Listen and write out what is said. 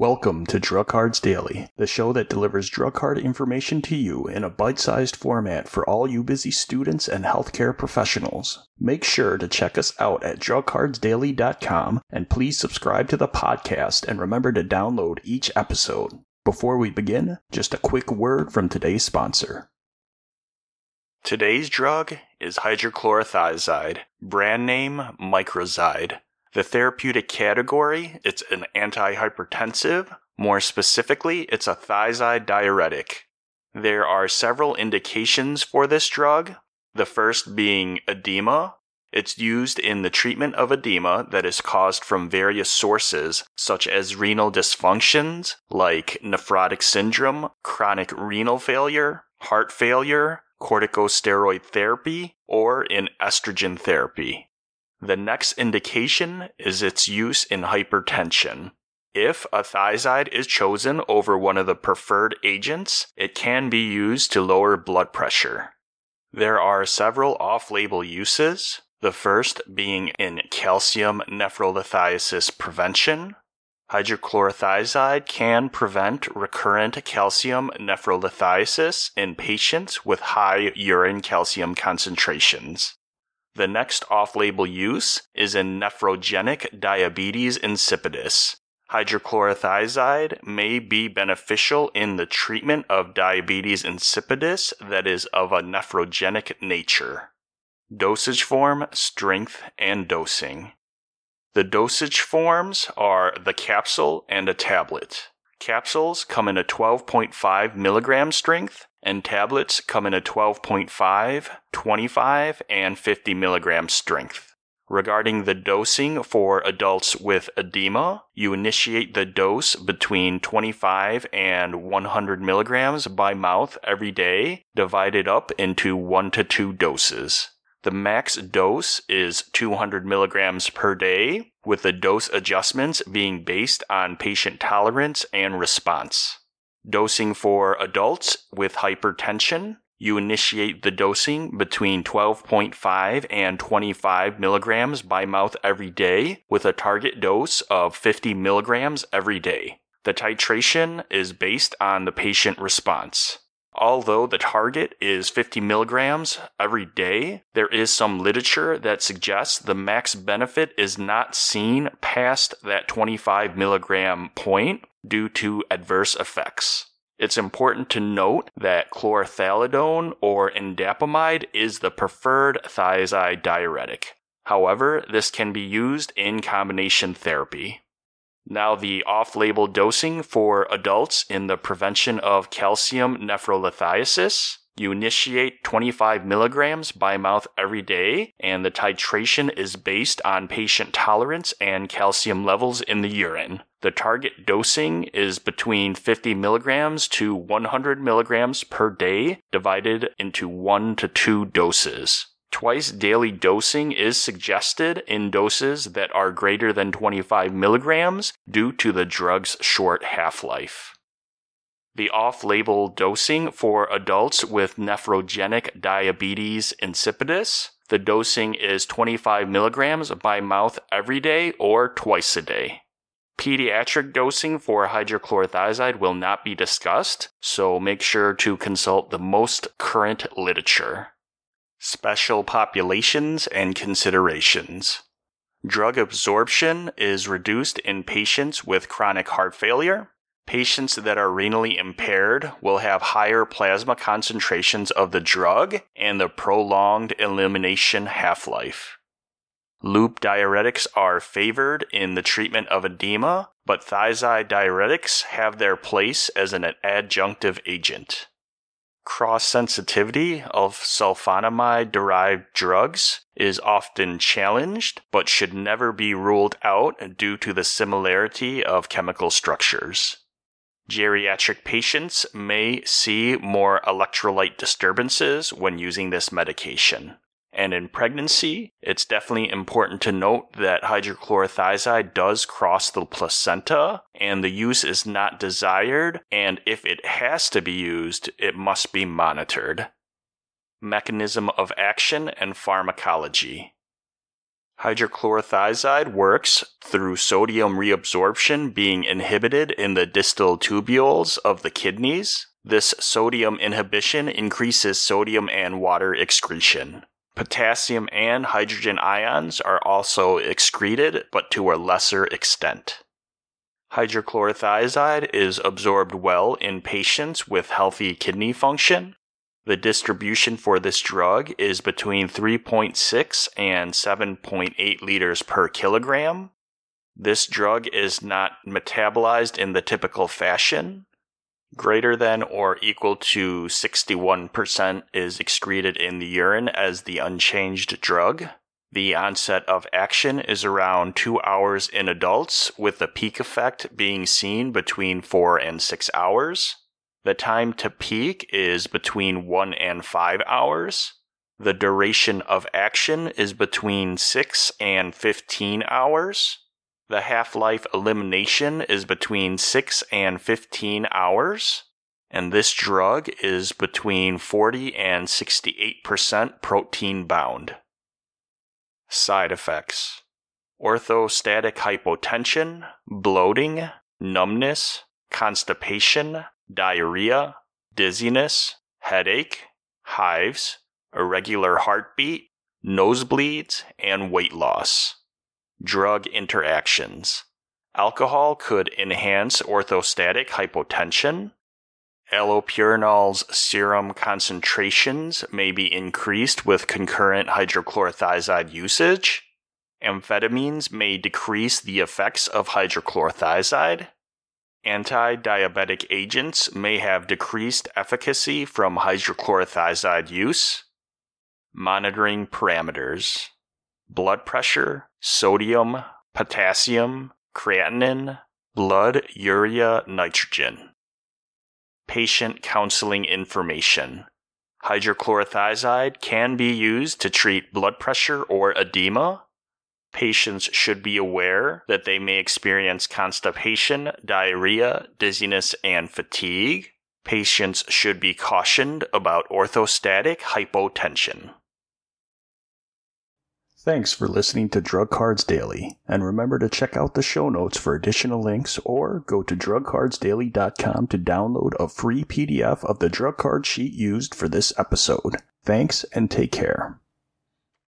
Welcome to Drug Cards Daily, the show that delivers drug card information to you in a bite sized format for all you busy students and healthcare professionals. Make sure to check us out at drugcardsdaily.com and please subscribe to the podcast and remember to download each episode. Before we begin, just a quick word from today's sponsor. Today's drug is hydrochlorothiazide, brand name Microzide. The therapeutic category, it's an antihypertensive. More specifically, it's a thiazide diuretic. There are several indications for this drug. The first being edema. It's used in the treatment of edema that is caused from various sources, such as renal dysfunctions like nephrotic syndrome, chronic renal failure, heart failure, corticosteroid therapy, or in estrogen therapy. The next indication is its use in hypertension. If a thiazide is chosen over one of the preferred agents, it can be used to lower blood pressure. There are several off label uses, the first being in calcium nephrolithiasis prevention. Hydrochlorothiazide can prevent recurrent calcium nephrolithiasis in patients with high urine calcium concentrations. The next off label use is in nephrogenic diabetes insipidus. Hydrochlorothiazide may be beneficial in the treatment of diabetes insipidus that is of a nephrogenic nature. Dosage form, strength, and dosing. The dosage forms are the capsule and a tablet. Capsules come in a 12.5 milligram strength, and tablets come in a 12.5, 25, and 50 milligram strength. Regarding the dosing for adults with edema, you initiate the dose between 25 and 100 milligrams by mouth every day, divided up into 1 to 2 doses. The max dose is 200 milligrams per day, with the dose adjustments being based on patient tolerance and response. Dosing for adults with hypertension, you initiate the dosing between 12.5 and 25 milligrams by mouth every day with a target dose of 50 milligrams every day. The titration is based on the patient response. Although the target is 50 milligrams every day, there is some literature that suggests the max benefit is not seen past that 25 milligram point due to adverse effects. It's important to note that chlorthalidone or indapamide is the preferred thiazide diuretic. However, this can be used in combination therapy. Now, the off label dosing for adults in the prevention of calcium nephrolithiasis. You initiate 25 milligrams by mouth every day, and the titration is based on patient tolerance and calcium levels in the urine. The target dosing is between 50 milligrams to 100 milligrams per day, divided into one to two doses. Twice daily dosing is suggested in doses that are greater than 25 milligrams due to the drug's short half life. The off label dosing for adults with nephrogenic diabetes insipidus. The dosing is 25 milligrams by mouth every day or twice a day. Pediatric dosing for hydrochlorothiazide will not be discussed, so make sure to consult the most current literature. Special populations and considerations. Drug absorption is reduced in patients with chronic heart failure, Patients that are renally impaired will have higher plasma concentrations of the drug and the prolonged elimination half life. Loop diuretics are favored in the treatment of edema, but thiazide diuretics have their place as an adjunctive agent. Cross sensitivity of sulfonamide derived drugs is often challenged, but should never be ruled out due to the similarity of chemical structures. Geriatric patients may see more electrolyte disturbances when using this medication. And in pregnancy, it's definitely important to note that hydrochlorothiazide does cross the placenta and the use is not desired. And if it has to be used, it must be monitored. Mechanism of action and pharmacology. Hydrochlorothiazide works through sodium reabsorption being inhibited in the distal tubules of the kidneys. This sodium inhibition increases sodium and water excretion. Potassium and hydrogen ions are also excreted, but to a lesser extent. Hydrochlorothiazide is absorbed well in patients with healthy kidney function. The distribution for this drug is between 3.6 and 7.8 liters per kilogram. This drug is not metabolized in the typical fashion. Greater than or equal to 61% is excreted in the urine as the unchanged drug. The onset of action is around two hours in adults, with the peak effect being seen between four and six hours. The time to peak is between one and five hours. The duration of action is between 6 and 15 hours. The half life elimination is between 6 and 15 hours. And this drug is between 40 and 68% protein bound. Side effects orthostatic hypotension, bloating, numbness, constipation, diarrhea, dizziness, headache, hives, irregular heartbeat, nosebleeds, and weight loss. Drug interactions alcohol could enhance orthostatic hypotension. Allopurinol's serum concentrations may be increased with concurrent hydrochlorothiazide usage. Amphetamines may decrease the effects of hydrochlorothiazide. Anti diabetic agents may have decreased efficacy from hydrochlorothiazide use. Monitoring parameters blood pressure, sodium, potassium, creatinine, blood urea nitrogen. Patient counseling information. Hydrochlorothiazide can be used to treat blood pressure or edema. Patients should be aware that they may experience constipation, diarrhea, dizziness, and fatigue. Patients should be cautioned about orthostatic hypotension. Thanks for listening to Drug Cards Daily, and remember to check out the show notes for additional links or go to drugcardsdaily.com to download a free PDF of the drug card sheet used for this episode. Thanks and take care.